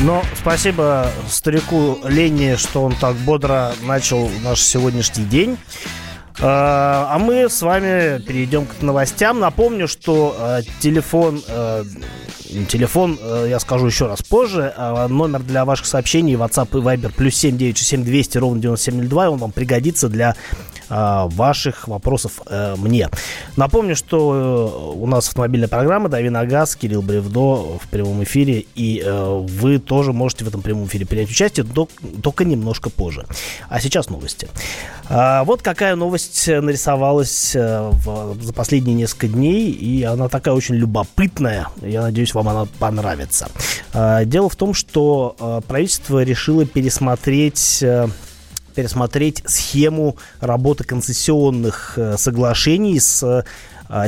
Но спасибо старику Лене, что он так бодро начал наш сегодняшний день. А, а мы с вами перейдем к новостям. Напомню, что э, телефон, э, телефон, я скажу еще раз позже, а номер для ваших сообщений WhatsApp и Viber плюс 7967 200 ровно 9702, он вам пригодится для а, ваших вопросов э, мне. Напомню, что э, у нас автомобильная программа «Дави на газ», Кирилл Бревдо в прямом эфире, и э, вы тоже можете в этом прямом эфире принять участие, только немножко позже. А сейчас новости. А, вот какая новость нарисовалась за последние несколько дней, и она такая очень любопытная. Я надеюсь, вам она понравится. А, дело в том, что правительство решило пересмотреть пересмотреть схему работы концессионных э, соглашений с э,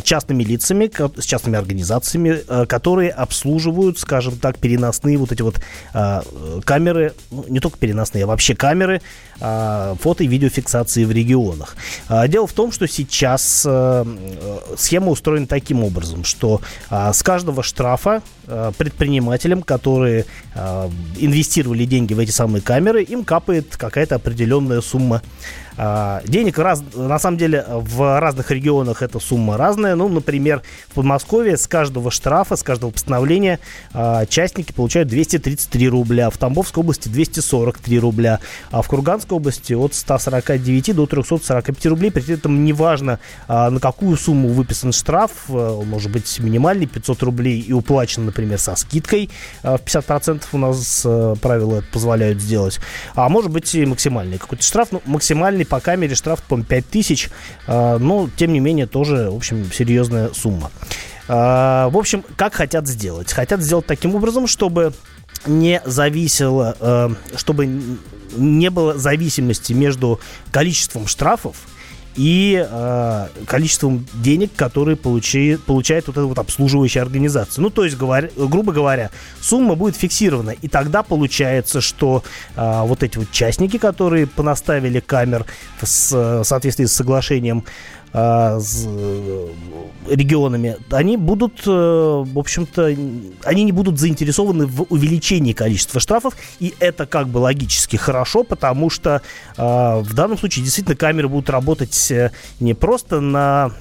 частными лицами, с частными организациями, э, которые обслуживают, скажем так, переносные вот эти вот камеры, ну, не только переносные, а вообще камеры фото и видеофиксации в регионах. Дело в том, что сейчас схема устроена таким образом, что с каждого штрафа предпринимателям, которые инвестировали деньги в эти самые камеры, им капает какая-то определенная сумма денег раз, на самом деле в разных регионах эта сумма разная. Ну, например, в Подмосковье с каждого штрафа, с каждого постановления а, частники получают 233 рубля, в Тамбовской области 243 рубля, а в Курганской области от 149 до 345 рублей. При этом неважно, а, на какую сумму выписан штраф, он может быть минимальный 500 рублей и уплачен, например, со скидкой в 50% у нас правила позволяют сделать, а может быть и максимальный какой-то штраф, ну, максимальный по камере штраф, по-моему, 5 тысяч, а, но, тем не менее, тоже, в общем, серьезная сумма. А, в общем, как хотят сделать? Хотят сделать таким образом, чтобы не зависело, а, чтобы не было зависимости между количеством штрафов и э, количеством денег, которые получи, получает вот эта вот обслуживающая организация. Ну, то есть, говоря, грубо говоря, сумма будет фиксирована. И тогда получается, что э, вот эти вот частники, которые понаставили камер в, соответствии с соглашением а, с э, регионами, они будут, э, в общем-то, они не будут заинтересованы в увеличении количества штрафов, и это как бы логически хорошо, потому что а, в данном случае действительно камеры будут работать э, не просто на а,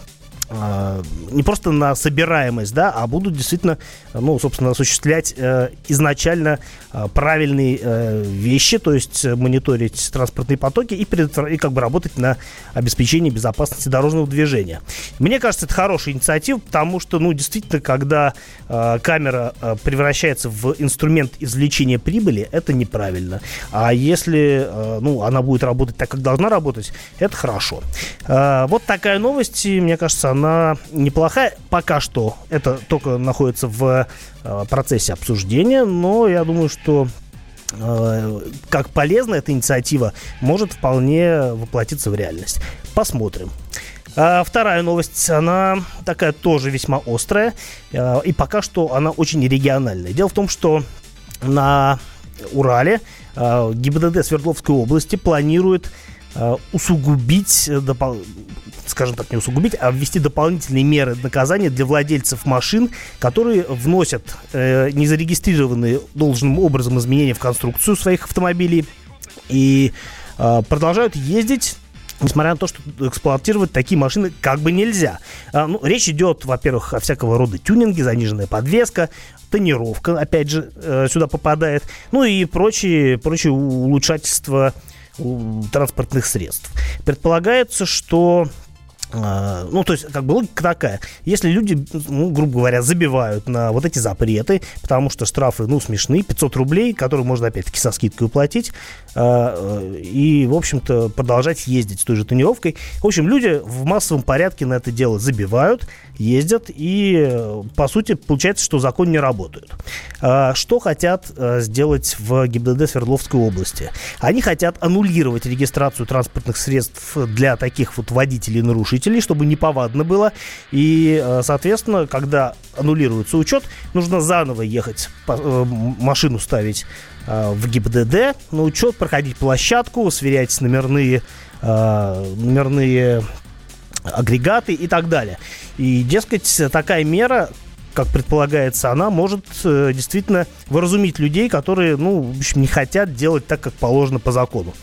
не просто на собираемость, да, а будут действительно, ну, собственно, осуществлять э, изначально э, правильные э, вещи, то есть мониторить транспортные потоки и, и как бы работать на обеспечении безопасности дорожного движения. Мне кажется, это хорошая инициатива, потому что, ну, действительно, когда э, камера э, превращается в инструмент извлечения прибыли, это неправильно. А если, э, ну, она будет работать так, как должна работать, это хорошо. Э, вот такая новость, и, мне кажется, она неплохая. Пока что это только находится в э, процессе обсуждения, но я думаю, что э, как полезна эта инициатива может вполне воплотиться в реальность. Посмотрим. А вторая новость, она такая тоже весьма острая, э, и пока что она очень региональная. Дело в том, что на Урале ГИБДД Свердловской области планирует усугубить скажем так, не усугубить, а ввести дополнительные меры наказания для владельцев машин, которые вносят э, незарегистрированные должным образом изменения в конструкцию своих автомобилей и э, продолжают ездить несмотря на то, что эксплуатировать такие машины как бы нельзя. А, ну, речь идет, во-первых, о всякого рода тюнинге, заниженная подвеска, тонировка, опять же, э, сюда попадает, ну и прочие, прочие улучшательства транспортных средств. Предполагается, что ну, то есть, как бы логика такая. Если люди, ну, грубо говоря, забивают на вот эти запреты, потому что штрафы, ну, смешные, 500 рублей, которые можно, опять-таки, со скидкой уплатить, а, и, в общем-то, продолжать ездить с той же тонировкой. В общем, люди в массовом порядке на это дело забивают, ездят, и, по сути, получается, что закон не работает. А, что хотят сделать в ГИБДД Свердловской области? Они хотят аннулировать регистрацию транспортных средств для таких вот водителей нарушителей, нарушителей, чтобы неповадно было. И, э, соответственно, когда аннулируется учет, нужно заново ехать, э, машину ставить э, в ГИБДД на учет, проходить площадку, сверять номерные, номерные агрегаты и так далее. И, дескать, такая мера как предполагается, она может э, действительно выразумить людей, которые, ну, в общем, не хотят делать так, как положено по закону.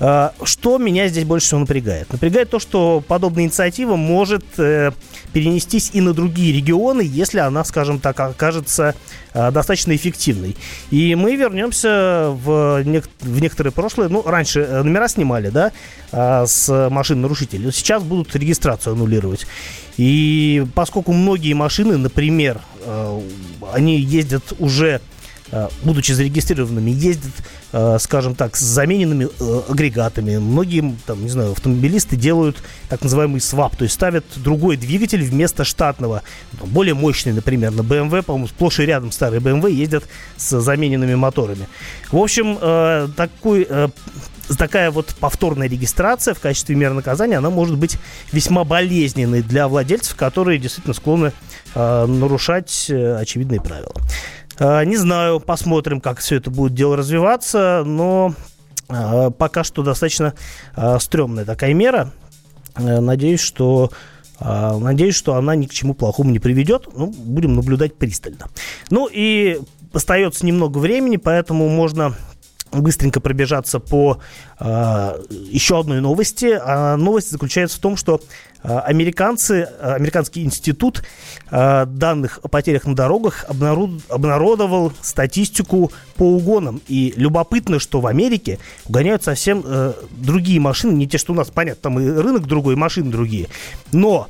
Э, что меня здесь больше всего напрягает? Напрягает то, что подобная инициатива может э, перенестись и на другие регионы, если она, скажем так, окажется э, достаточно эффективной. И мы вернемся в, нек- в некоторые прошлые. Ну, раньше э, номера снимали, да, э, с машин нарушителей. Сейчас будут регистрацию аннулировать. И поскольку многие машины, например, э, они ездят уже будучи зарегистрированными, ездят, э, скажем так, с замененными э, агрегатами. Многие, там, не знаю, автомобилисты делают так называемый свап, то есть ставят другой двигатель вместо штатного, более мощный, например, на BMW, по-моему, сплошь и рядом старые BMW ездят с замененными моторами. В общем, такой такая вот повторная регистрация в качестве меры наказания, она может быть весьма болезненной для владельцев, которые действительно склонны э, нарушать очевидные правила. Э, не знаю, посмотрим, как все это будет дело развиваться, но э, пока что достаточно э, стрёмная такая мера. Надеюсь, что Надеюсь, что она ни к чему плохому не приведет. Ну, будем наблюдать пристально. Ну и остается немного времени, поэтому можно быстренько пробежаться по э, еще одной новости. А новость заключается в том, что американцы, э, американский институт э, данных о потерях на дорогах обнарод, обнародовал статистику по угонам. И любопытно, что в Америке угоняют совсем э, другие машины, не те, что у нас, понятно, там и рынок другой, и машины другие. Но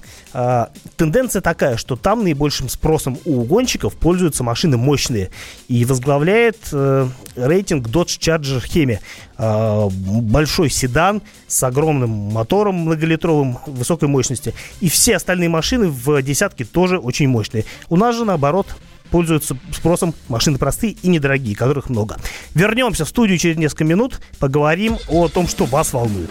тенденция такая, что там наибольшим спросом у угонщиков пользуются машины мощные. И возглавляет э, рейтинг Dodge Charger Hemi. Э, большой седан с огромным мотором многолитровым высокой мощности. И все остальные машины в десятке тоже очень мощные. У нас же наоборот пользуются спросом машины простые и недорогие, которых много. Вернемся в студию через несколько минут, поговорим о том, что вас волнует.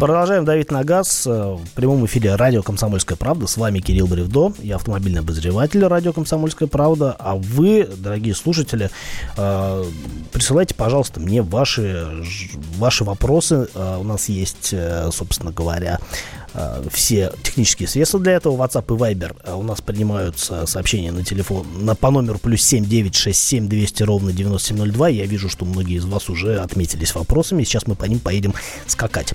Продолжаем давить на газ э, в прямом эфире радио «Комсомольская правда». С вами Кирилл Бревдо, я автомобильный обозреватель радио «Комсомольская правда». А вы, дорогие слушатели, э, присылайте, пожалуйста, мне ваши, ваши вопросы. Э, у нас есть, собственно говоря, все технические средства для этого. WhatsApp и Viber у нас принимаются сообщения на телефон на, по номеру плюс 7 967 200 ровно 9702. Я вижу, что многие из вас уже отметились вопросами. Сейчас мы по ним поедем скакать.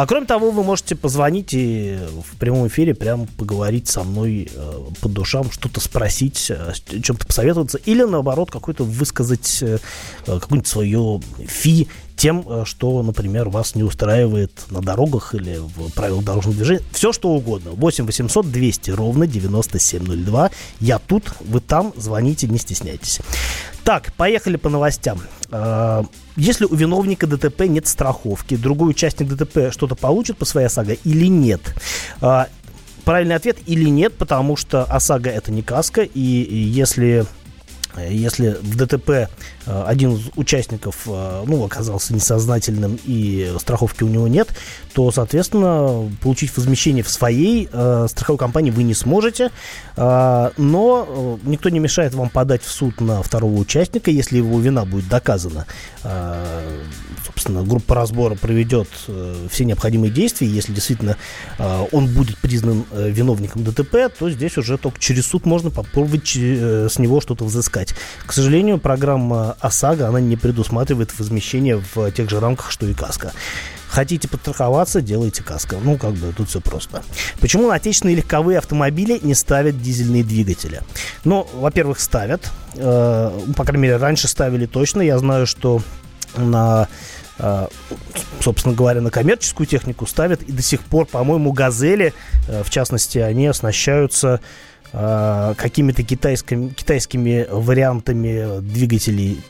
А, кроме того, вы можете позвонить и в прямом эфире прям поговорить со мной э, по душам, что-то спросить, о чем-то посоветоваться или наоборот какой-то высказать э, какое-нибудь свое фи тем, э, что, например, вас не устраивает на дорогах или в правилах дорожного движения. Все, что угодно. 8 800 200 ровно 9702. Я тут, вы там, звоните, не стесняйтесь. Так, поехали по новостям. Э, если у виновника ДТП нет страховки, другой участник ДТП что-то получит по своей ОСАГО или нет? Э, правильный ответ или нет, потому что ОСАГО это не каска, и если если в ДТП один из участников, э, ну, оказался несознательным и страховки у него нет, то, соответственно, получить возмещение в своей э, страховой компании вы не сможете, э, но никто не мешает вам подать в суд на второго участника, если его вина будет доказана. Э, собственно, группа разбора проведет э, все необходимые действия, если действительно э, он будет признан э, виновником ДТП, то здесь уже только через суд можно попробовать э, с него что-то взыскать. К сожалению, программа ОСАГО, она не предусматривает возмещение в тех же рамках, что и КАСКО. Хотите подстраховаться, делайте каско. Ну, как бы тут все просто. Почему отечественные легковые автомобили не ставят дизельные двигатели? Ну, во-первых, ставят. Э, по крайней мере, раньше ставили точно. Я знаю, что на э, собственно говоря, на коммерческую технику ставят. И до сих пор, по-моему, «Газели», э, в частности, они оснащаются какими-то китайскими, китайскими вариантами двигателей.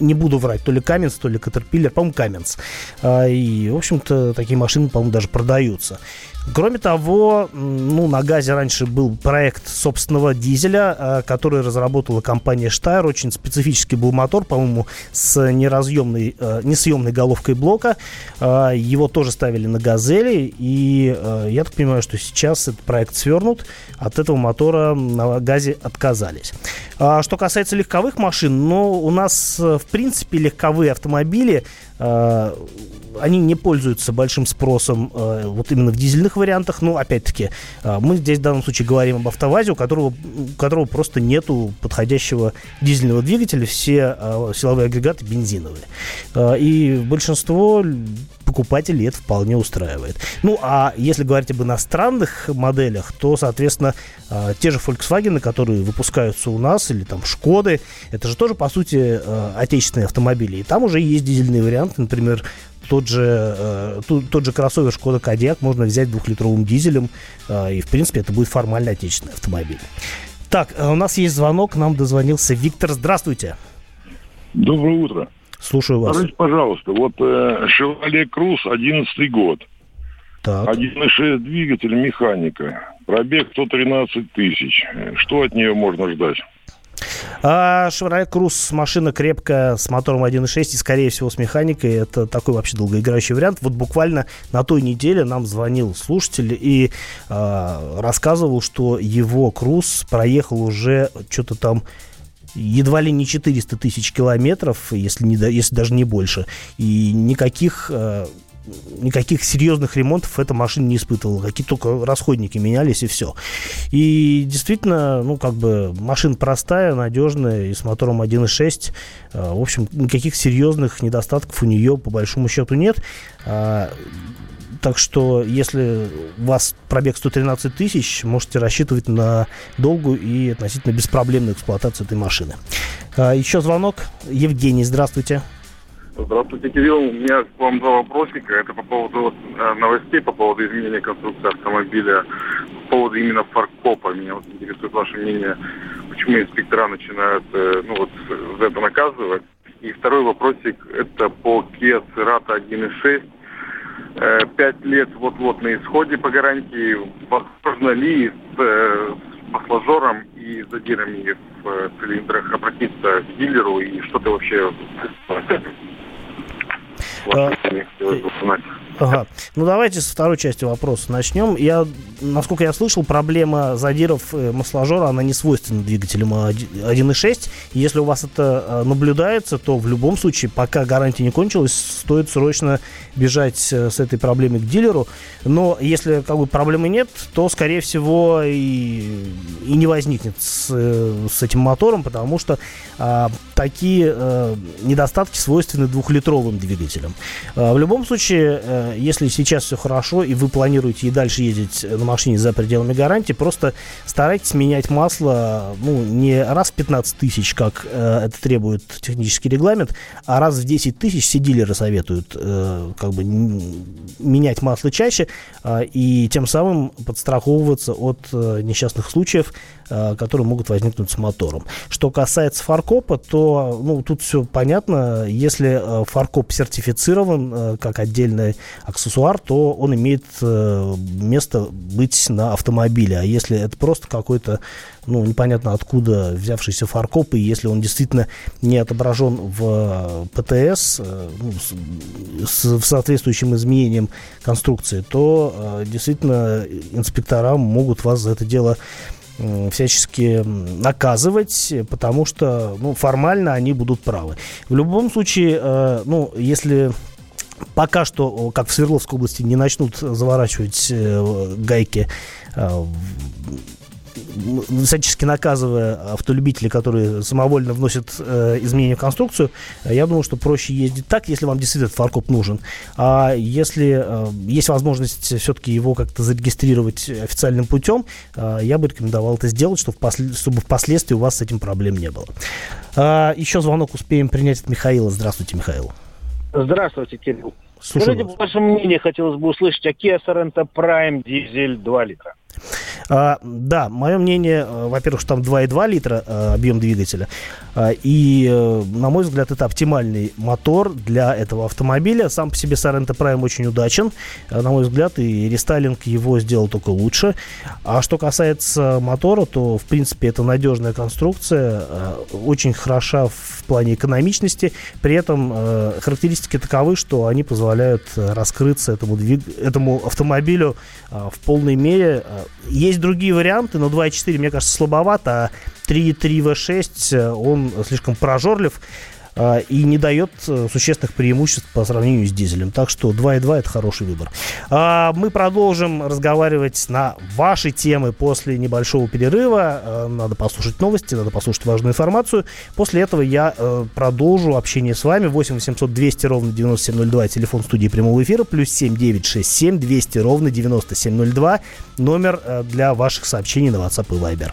Не буду врать, то ли Каменс, то ли Caterpillar, по-моему, Каменс. И, в общем-то, такие машины, по-моему, даже продаются. Кроме того, ну, на газе раньше был проект собственного дизеля, э, который разработала компания Steyr. Очень специфический был мотор, по-моему, с неразъемной, э, несъемной головкой блока. Э, его тоже ставили на газели. И я так понимаю, что сейчас этот проект свернут. От этого мотора на газе отказались. А что касается легковых машин, ну, у нас, в принципе, легковые автомобили они не пользуются большим спросом э, вот именно в дизельных вариантах. Ну, опять-таки, э, мы здесь в данном случае говорим об автовазе, у которого, у которого просто нету подходящего дизельного двигателя, все э, силовые агрегаты бензиновые. Э, и большинство покупателей это вполне устраивает. Ну, а если говорить об иностранных моделях, то, соответственно, э, те же Volkswagen, которые выпускаются у нас, или там Шкоды, это же тоже, по сути, э, отечественные автомобили. И там уже есть дизельные варианты, например, тот же, э, тот, тот же кроссовер Шкода Кодиак можно взять двухлитровым дизелем, э, и, в принципе, это будет формально отечественный автомобиль. Так, у нас есть звонок, нам дозвонился Виктор. Здравствуйте. Доброе утро. Слушаю вас. Скажите, пожалуйста, вот э, Chevrolet Cruze, 11 год. Так. 1.6 двигатель, механика. Пробег 113 тысяч. Что от нее можно ждать? А Chevrolet Cruze машина крепкая с мотором 1.6 и, скорее всего, с механикой. Это такой вообще долгоиграющий вариант. Вот буквально на той неделе нам звонил слушатель и э, рассказывал, что его Cruze проехал уже что-то там едва ли не 400 тысяч километров, если, не, если даже не больше. И никаких э, никаких серьезных ремонтов эта машина не испытывала. Какие только расходники менялись и все. И действительно, ну, как бы машина простая, надежная и с мотором 1.6. А, в общем, никаких серьезных недостатков у нее по большому счету нет. Так что, если у вас пробег 113 тысяч, можете рассчитывать на долгую и относительно беспроблемную эксплуатацию этой машины. А, еще звонок. Евгений, здравствуйте. Здравствуйте, Кирилл. У меня к вам два вопросика. Это по поводу э, новостей, по поводу изменения конструкции автомобиля, по поводу именно фаркопа. Меня вот интересует ваше мнение, почему инспектора начинают э, ну, вот, за это наказывать. И второй вопросик, это по Kia Cerato 1.6. Э, пять лет вот-вот на исходе по гарантии. Возможно ли с, э, масложором и задирами в э, цилиндрах обратиться к дилеру и что-то вообще а, ага. Ну, давайте с второй части вопроса начнем. Я, насколько я слышал, проблема задиров э, масложора, она не свойственна двигателям 1.6. Если у вас это э, наблюдается, то в любом случае, пока гарантия не кончилась, стоит срочно бежать э, с этой проблемой к дилеру. Но если как бы, проблемы нет, то, скорее всего, и, и не возникнет с, с этим мотором, потому что а, такие а, недостатки свойственны двухлитровым двигателям. А, в любом случае, если сейчас все хорошо и вы планируете и дальше ездить на машине за пределами гарантии, просто старайтесь менять масло ну, не раз в 15 тысяч, как а, это требует технический регламент, а раз в 10 тысяч все дилеры советуют а, как бы менять масло чаще а, и тем самым подстраховываться от а, несчастных случаев, а, которые могут возникнуть с мотором. Что касается фаркопа, то ну, тут все понятно. Если фаркоп сертифицирован как отдельный аксессуар, то он имеет место быть на автомобиле. А если это просто какой-то ну, непонятно откуда взявшийся фаркоп, и если он действительно не отображен в ПТС э, ну, с, с соответствующим изменением конструкции, то э, действительно инспектора могут вас за это дело всячески наказывать, потому что ну, формально они будут правы. В любом случае, э, ну, если пока что, как в Свердловской области, не начнут заворачивать э, гайки э, всячески наказывая автолюбителей, которые самовольно вносят э, изменения в конструкцию, я думаю, что проще ездить так, если вам действительно фаркоп нужен. А если э, есть возможность все-таки его как-то зарегистрировать официальным путем, э, я бы рекомендовал это сделать, чтобы, впослед... чтобы впоследствии у вас с этим проблем не было. А, еще звонок успеем принять от Михаила. Здравствуйте, Михаил. Здравствуйте, Кирилл. Слушаю Скажите, ваше мнение, хотелось бы услышать о Kia Sorento Prime дизель 2 литра. А, да, мое мнение, э, во-первых, что там 2,2 литра а, объем двигателя. А, и, а, на мой взгляд, это оптимальный мотор для этого автомобиля. Сам по себе Sorento Prime очень удачен. На мой взгляд, и рестайлинг его сделал только лучше. А что касается мотора, то, в принципе, это надежная конструкция. Очень хороша в плане экономичности. При этом характеристики таковы, что они позволяют раскрыться этому, двиг... этому автомобилю в полной мере. Есть другие варианты, но 2.4, мне кажется, слабовато, а 3.3 V6, он слишком прожорлив. А, и не дает э, существенных преимуществ по сравнению с дизелем. Так что 2.2 это хороший выбор. А, мы продолжим разговаривать на ваши темы после небольшого перерыва. А, надо послушать новости, надо послушать важную информацию. После этого я э, продолжу общение с вами. 8 800 200 ровно 9702, телефон студии прямого эфира, плюс 7 967 200 ровно 9702, номер э, для ваших сообщений на WhatsApp и Viber.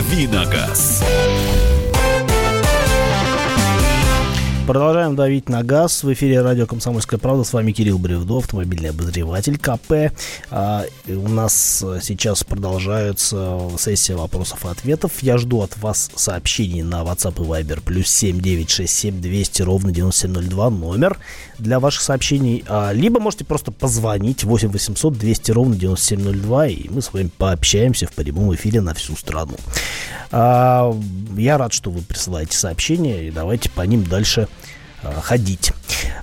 «Давиногаз». Продолжаем давить на газ. В эфире радио «Комсомольская правда». С вами Кирилл Бревдо, автомобильный обозреватель КП. А, у нас сейчас продолжается сессия вопросов и ответов. Я жду от вас сообщений на WhatsApp и Viber. Плюс 7967 200 ровно 9702 номер для ваших сообщений. А, либо можете просто позвонить 8 800 200 ровно 9702 и мы с вами пообщаемся в прямом эфире на всю страну. А, я рад, что вы присылаете сообщения и давайте по ним дальше Э, ходить.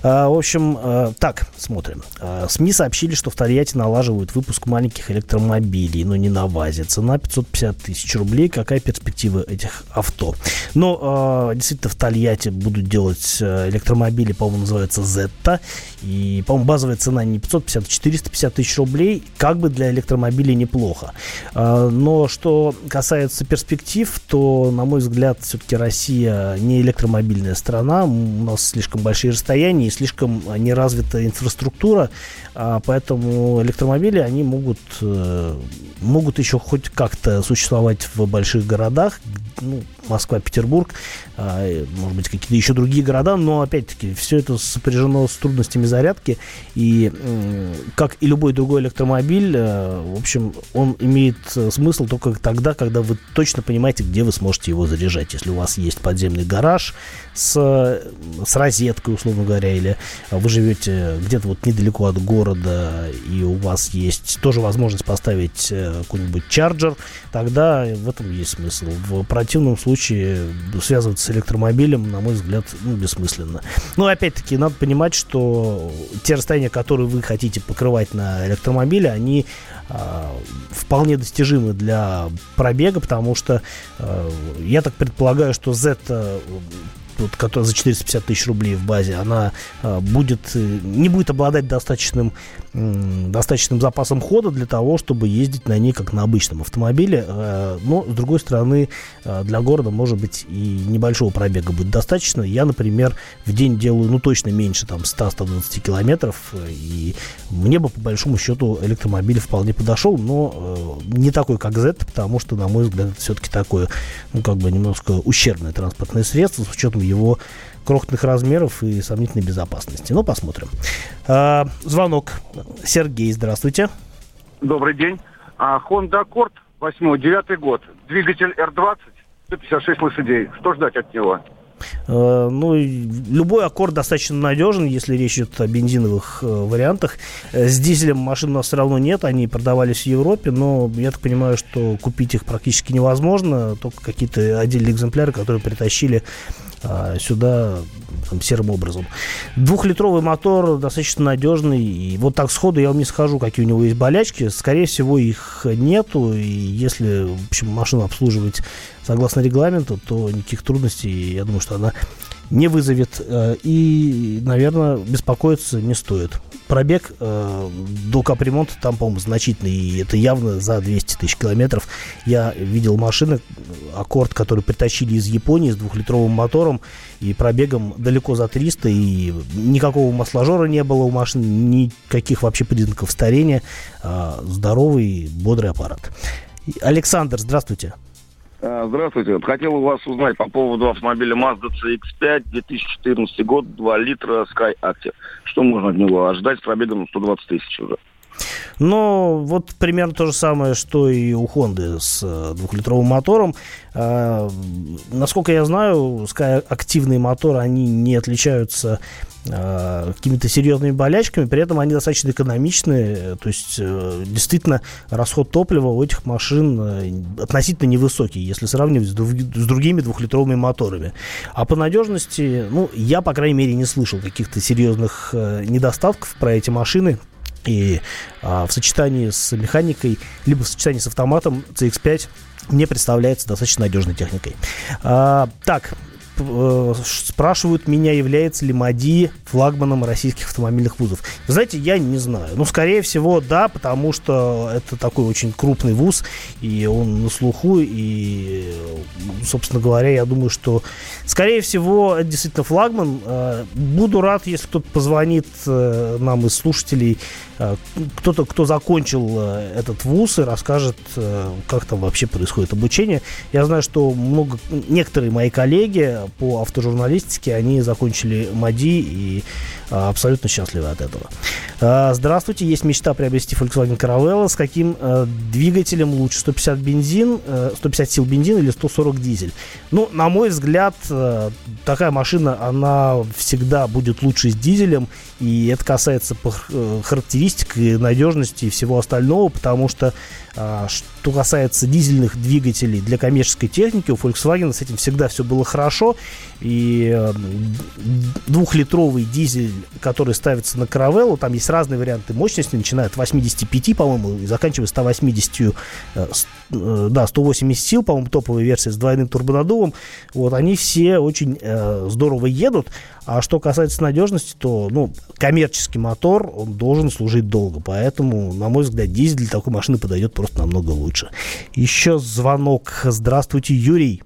Э, в общем, э, так, смотрим. СМИ сообщили, что в Тольятти налаживают выпуск маленьких электромобилей, но не на ВАЗе. Цена 550 тысяч рублей. Какая перспектива этих авто? Но действительно в Тольятти будут делать электромобили, по-моему, называется Zeta. И, по-моему, базовая цена не 550, а 450 тысяч рублей. Как бы для электромобилей неплохо. Но что касается перспектив, то, на мой взгляд, все-таки Россия не электромобильная страна. У нас слишком большие расстояния и слишком неразвитая инфраструктура, а поэтому электромобили, они могут, э, могут еще хоть как-то существовать в больших городах, ну, Москва, Петербург, а, может быть, какие-то еще другие города, но, опять-таки, все это сопряжено с трудностями зарядки, и, как и любой другой электромобиль, э, в общем, он имеет смысл только тогда, когда вы точно понимаете, где вы сможете его заряжать. Если у вас есть подземный гараж с, с розеткой, условно говоря, или вы живете где-то вот недалеко от города, и у вас есть тоже возможность поставить э, какой-нибудь чарджер, тогда в этом есть смысл. В противном случае связываться с электромобилем, на мой взгляд, ну, бессмысленно. Но ну, опять-таки надо понимать, что те расстояния, которые вы хотите покрывать на электромобиле, они э, вполне достижимы для пробега, потому что э, я так предполагаю, что Z вот, которая за 450 тысяч рублей в базе, она э, будет, э, не будет обладать достаточным, достаточным запасом хода для того, чтобы ездить на ней как на обычном автомобиле. Э, но, с другой стороны, э, для города, может быть, и небольшого пробега будет достаточно. Я, например, в день делаю, ну, точно меньше, там, 100-120 километров, и мне бы, по большому счету, электромобиль вполне подошел, но э, не такой, как Z, потому что, на мой взгляд, это все-таки такое, ну, как бы немножко ущербное транспортное средство с учетом его крохотных размеров и сомнительной безопасности. Ну, посмотрим. А, звонок. Сергей, здравствуйте. Добрый день. А, Honda Accord, 8-9 год. Двигатель R20, 156 лошадей. Что ждать от него? Э, ну, любой аккорд достаточно надежен, если речь идет о бензиновых э, вариантах. Э, с дизелем машин у нас все равно нет, они продавались в Европе, но я так понимаю, что купить их практически невозможно, только какие-то отдельные экземпляры, которые притащили а, сюда там, серым образом. Двухлитровый мотор достаточно надежный. И вот так сходу я вам не скажу, какие у него есть болячки. Скорее всего, их нету. И если в общем, машину обслуживать согласно регламенту, то никаких трудностей, я думаю, что она не вызовет. Э, и, наверное, беспокоиться не стоит. Пробег э, до капремонта там, по-моему, значительный. И это явно за 200 тысяч километров. Я видел машины, аккорд, который притащили из Японии с двухлитровым мотором и пробегом далеко за 300. И никакого масложора не было у машины, никаких вообще признаков старения. Э, здоровый, бодрый аппарат. Александр, здравствуйте. А, здравствуйте. Хотел у вас узнать по поводу автомобиля Mazda CX-5, 2014 год, 2 литра Sky Active. Что можно от него ожидать с пробегом 120 тысяч уже? Ну, вот примерно то же самое, что и у Honda с э, двухлитровым мотором. А, насколько я знаю, Sky активные моторы, они не отличаются а, какими-то серьезными болячками, при этом они достаточно экономичные, то есть э, действительно расход топлива у этих машин э, относительно невысокий, если сравнивать с другими двухлитровыми моторами. А по надежности, ну, я, по крайней мере, не слышал каких-то серьезных недостатков про эти машины. И а, в сочетании с механикой, либо в сочетании с автоматом CX5 мне представляется достаточно надежной техникой. А, так, Э, спрашивают меня, является ли МАДИ флагманом российских автомобильных вузов. Вы знаете, я не знаю. Ну, скорее всего, да, потому что это такой очень крупный вуз, и он на слуху, и, собственно говоря, я думаю, что, скорее всего, это действительно флагман. Э, буду рад, если кто-то позвонит э, нам из слушателей, кто-то, кто закончил этот вуз и расскажет, как там вообще происходит обучение. Я знаю, что много, некоторые мои коллеги по автожурналистике, они закончили МАДИ и а, абсолютно счастливы от этого. А, здравствуйте, есть мечта приобрести Volkswagen Caravella. С каким а, двигателем лучше? 150 бензин, 150 сил бензин или 140 дизель? Ну, на мой взгляд, такая машина, она всегда будет лучше с дизелем, и это касается характеристик и надежности и всего остального, потому что что касается дизельных двигателей для коммерческой техники, у Volkswagen с этим всегда все было хорошо. И двухлитровый дизель, который ставится на Caravelle, там есть разные варианты мощности, начиная от 85, по-моему, и заканчивая 180, э, э, да, 180 сил, по-моему, топовая версия с двойным турбонаддувом. Вот, они все очень э, здорово едут. А что касается надежности, то, ну, коммерческий мотор, он должен служить долго. Поэтому, на мой взгляд, дизель для такой машины подойдет просто намного лучше. Еще звонок. Здравствуйте, Юрий.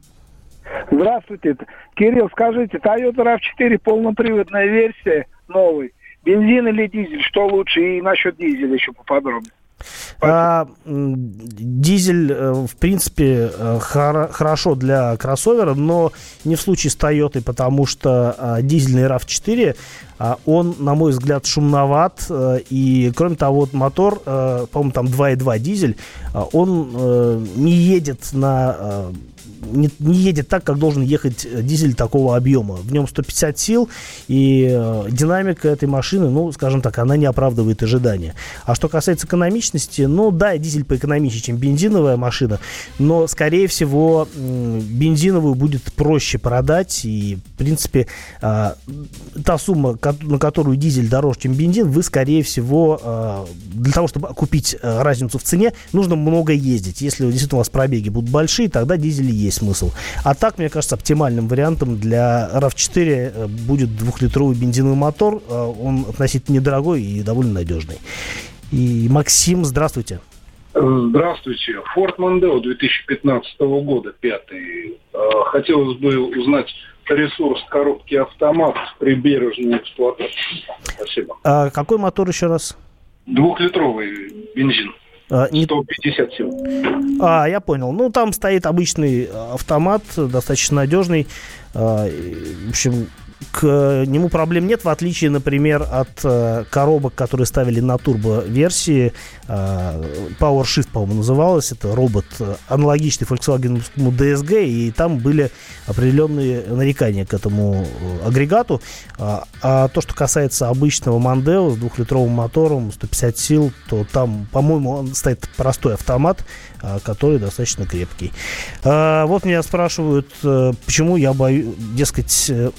Здравствуйте. Кирилл, скажите, Toyota RAV4 полноприводная версия новый. Бензин или дизель, что лучше? И насчет дизеля еще поподробнее. А, дизель, э, в принципе, э, хор- хорошо для кроссовера, но не в случае с Toyota, потому что а, дизельный RAV4, а, он, на мой взгляд, шумноват. А, и, кроме того, вот мотор, а, по-моему, там 2.2 дизель, а, он а, не едет на... А, не, не едет так, как должен ехать э, дизель такого объема. В нем 150 сил, и э, динамика этой машины, ну, скажем так, она не оправдывает ожидания. А что касается экономичности, ну, да, дизель поэкономичнее, чем бензиновая машина, но, скорее всего, э, бензиновую будет проще продать, и, в принципе, э, та сумма, на которую дизель дороже, чем бензин, вы, скорее всего, э, для того, чтобы купить э, разницу в цене, нужно много ездить. Если действительно у вас пробеги будут большие, тогда дизель есть есть смысл. А так, мне кажется, оптимальным вариантом для RAV4 э, будет двухлитровый бензиновый мотор. Э, он относительно недорогой и довольно надежный. И Максим, здравствуйте. Здравствуйте. Ford Mondeo 2015 года, пятый. Э, хотелось бы узнать ресурс коробки автомат при бережной эксплуатации. Спасибо. А какой мотор еще раз? Двухлитровый бензин. А, не... 150 сил. А, я понял. Ну, там стоит обычный автомат, достаточно надежный. А, в общем, к нему проблем нет, в отличие, например, от э, коробок, которые ставили на турбо-версии. Э, PowerShift, по-моему, называлось. Это робот э, аналогичный Volkswagen DSG, и там были определенные нарекания к этому э, агрегату. А, а то, что касается обычного Mondeo с двухлитровым мотором, 150 сил, то там, по-моему, он стоит простой автомат, который достаточно крепкий. А, вот меня спрашивают, э, почему я боюсь, дескать, э,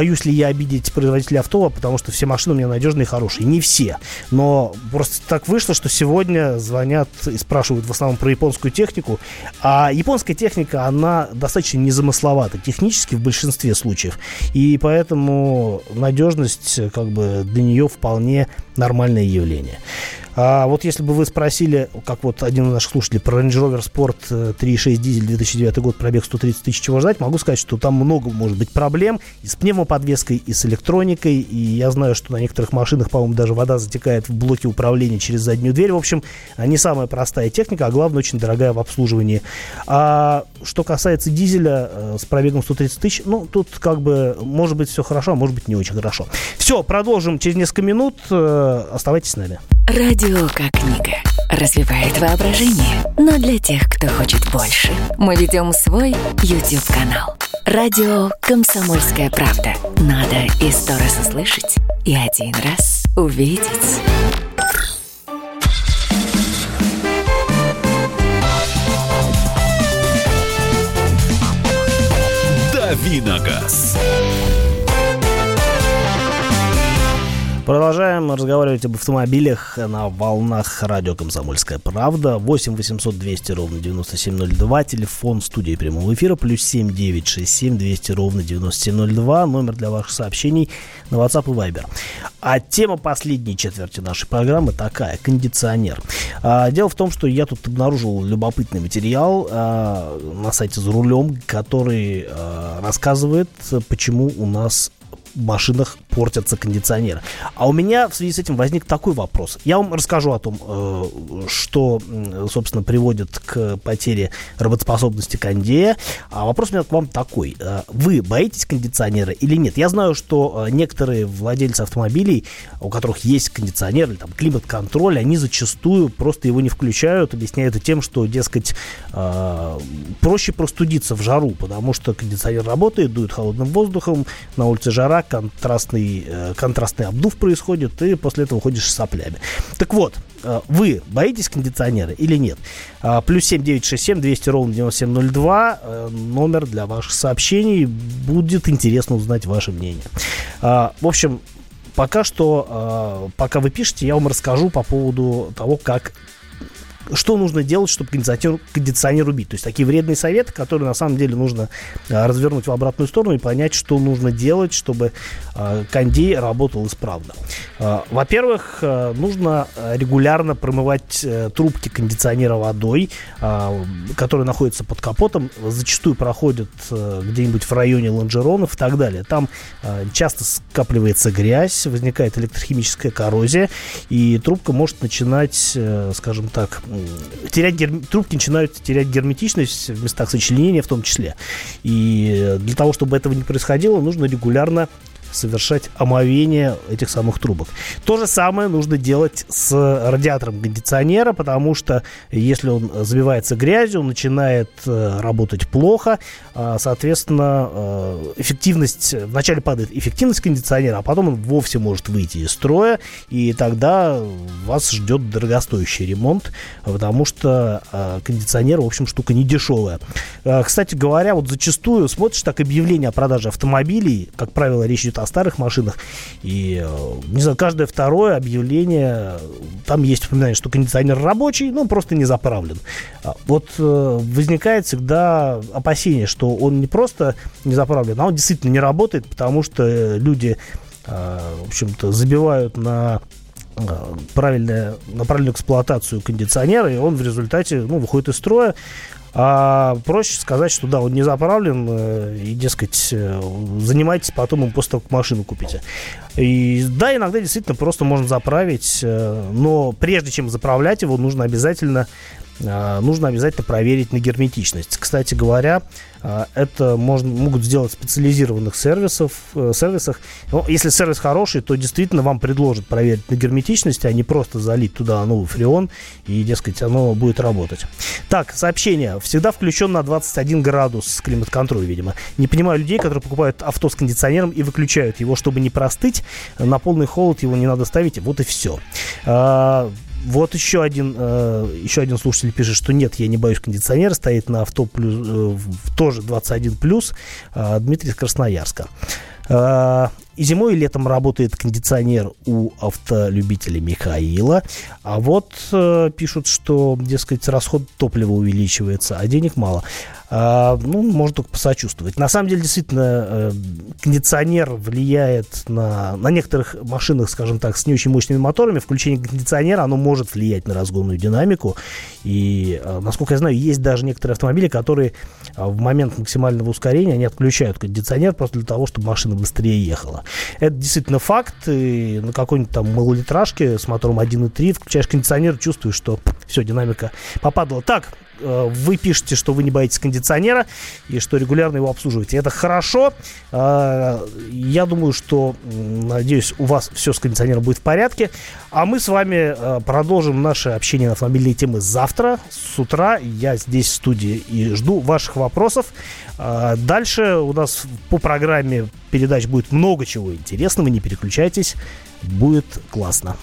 боюсь ли я обидеть производителя авто, потому что все машины у меня надежные и хорошие. Не все. Но просто так вышло, что сегодня звонят и спрашивают в основном про японскую технику. А японская техника, она достаточно незамысловата технически в большинстве случаев. И поэтому надежность как бы для нее вполне нормальное явление. А вот если бы вы спросили, как вот один из наших слушателей про Range Rover Sport 3.6 дизель 2009 год, пробег 130 тысяч, чего ждать, могу сказать, что там много может быть проблем и с пневмоподвеской, и с электроникой, и я знаю, что на некоторых машинах, по-моему, даже вода затекает в блоке управления через заднюю дверь. В общем, не самая простая техника, а главное, очень дорогая в обслуживании. А что касается дизеля э, с пробегом 130 тысяч, ну, тут как бы может быть все хорошо, а может быть не очень хорошо. Все, продолжим через несколько минут. Э, оставайтесь с нами. Радио как книга. Развивает воображение. Но для тех, кто хочет больше, мы ведем свой YouTube-канал. Радио «Комсомольская правда». Надо и сто раз услышать, и один раз увидеть. «Давиногаз». Продолжаем разговаривать об автомобилях на волнах радио «Комсомольская правда». 8 800 200 ровно 9702. Телефон студии прямого эфира. Плюс 7 967 200 ровно 9702. Номер для ваших сообщений на WhatsApp и Viber. А тема последней четверти нашей программы такая. Кондиционер. А, дело в том, что я тут обнаружил любопытный материал а, на сайте «За рулем», который а, рассказывает, почему у нас машинах портятся кондиционеры. А у меня в связи с этим возник такой вопрос. Я вам расскажу о том, э, что, собственно, приводит к потере работоспособности кондея. А вопрос у меня к вам такой. Э, вы боитесь кондиционера или нет? Я знаю, что э, некоторые владельцы автомобилей, у которых есть кондиционер или там климат-контроль, они зачастую просто его не включают, объясняют это тем, что, дескать, проще простудиться в жару, потому что кондиционер работает, дует холодным воздухом, на улице жара, контрастный, э, контрастный обдув происходит, и после этого ходишь с соплями. Так вот, э, вы боитесь кондиционера или нет? А, плюс 7967 200 ровно 9702 э, номер для ваших сообщений. Будет интересно узнать ваше мнение. А, в общем, пока что, пока вы пишете, я вам расскажу по поводу того, как что нужно делать, чтобы кондиционер, кондиционер убить. То есть такие вредные советы, которые на самом деле нужно а, развернуть в обратную сторону и понять, что нужно делать, чтобы а, кондей работал исправно. А, во-первых, а, нужно регулярно промывать а, трубки кондиционера водой, а, которые находятся под капотом, зачастую проходят а, где-нибудь в районе лонжеронов и так далее. Там а, часто скапливается грязь, возникает электрохимическая коррозия, и трубка может начинать, а, скажем так, терять гер... трубки начинают терять герметичность в местах сочленения в том числе. И для того, чтобы этого не происходило, нужно регулярно совершать омовение этих самых трубок. То же самое нужно делать с радиатором кондиционера, потому что если он забивается грязью, он начинает э, работать плохо, а, соответственно, э, эффективность, вначале падает эффективность кондиционера, а потом он вовсе может выйти из строя, и тогда вас ждет дорогостоящий ремонт, потому что э, кондиционер, в общем, штука не дешевая. Кстати говоря, вот зачастую смотришь так объявление о продаже автомобилей, как правило, речь идет о старых машинах. И, э, не знаю, каждое второе объявление, там есть упоминание, что кондиционер рабочий, но просто не заправлен. А вот э, возникает всегда опасение, что он не просто не заправлен, а он действительно не работает, потому что люди, э, в общем-то, забивают на правильная, на правильную эксплуатацию кондиционера, и он в результате ну, выходит из строя. А проще сказать, что да, он не заправлен, э, и, дескать, э, занимайтесь потом им после того, как машину купите. И да, иногда действительно просто можно заправить, э, но прежде чем заправлять его, нужно обязательно нужно обязательно проверить на герметичность. Кстати говоря, а, это можно, могут сделать в специализированных сервисов, э, сервисах. Но если сервис хороший, то действительно вам предложат проверить на герметичность, а не просто залить туда новый фреон и, дескать, оно будет работать. Так, сообщение. Всегда включен на 21 градус климат-контроль, видимо. Не понимаю людей, которые покупают авто с кондиционером и выключают его, чтобы не простыть. На полный холод его не надо ставить. Вот и все. Вот еще один, э, еще один слушатель пишет, что нет, я не боюсь кондиционера, стоит на авто плюс, э, тоже 21 плюс, э, Дмитрий из Красноярска. И зимой, и летом работает кондиционер у автолюбителя Михаила. А вот пишут, что, дескать, расход топлива увеличивается, а денег мало. А, ну, можно только посочувствовать. На самом деле, действительно, э, кондиционер влияет на, на некоторых машинах, скажем так, с не очень мощными моторами. Включение кондиционера, оно может влиять на разгонную динамику. И, э, насколько я знаю, есть даже некоторые автомобили, которые э, в момент максимального ускорения, они отключают кондиционер просто для того, чтобы машина быстрее ехала. Это действительно факт. И на какой-нибудь там малолитражке с мотором 1.3 включаешь кондиционер, чувствуешь, что все, динамика попадала. Так, вы пишете, что вы не боитесь кондиционера и что регулярно его обслуживаете. Это хорошо. Э, я думаю, что, надеюсь, у вас все с кондиционером будет в порядке. А мы с вами э, продолжим наше общение на автомобильные темы завтра с утра. Я здесь в студии и жду ваших вопросов. Дальше у нас по программе передач будет много чего интересного. Не переключайтесь. Будет классно.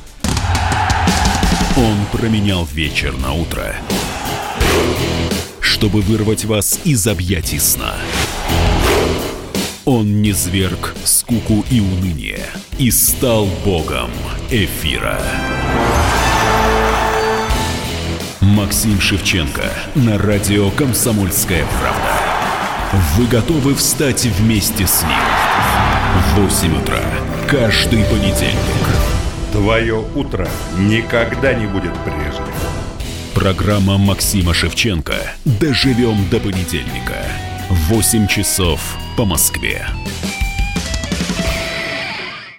Он променял вечер на утро чтобы вырвать вас из объятий сна. Он не зверг скуку и уныние и стал богом эфира. Максим Шевченко на радио «Комсомольская правда». Вы готовы встать вместе с ним? В 8 утра каждый понедельник. Твое утро никогда не будет прежним. Программа Максима Шевченко. Доживем до понедельника. 8 часов по Москве.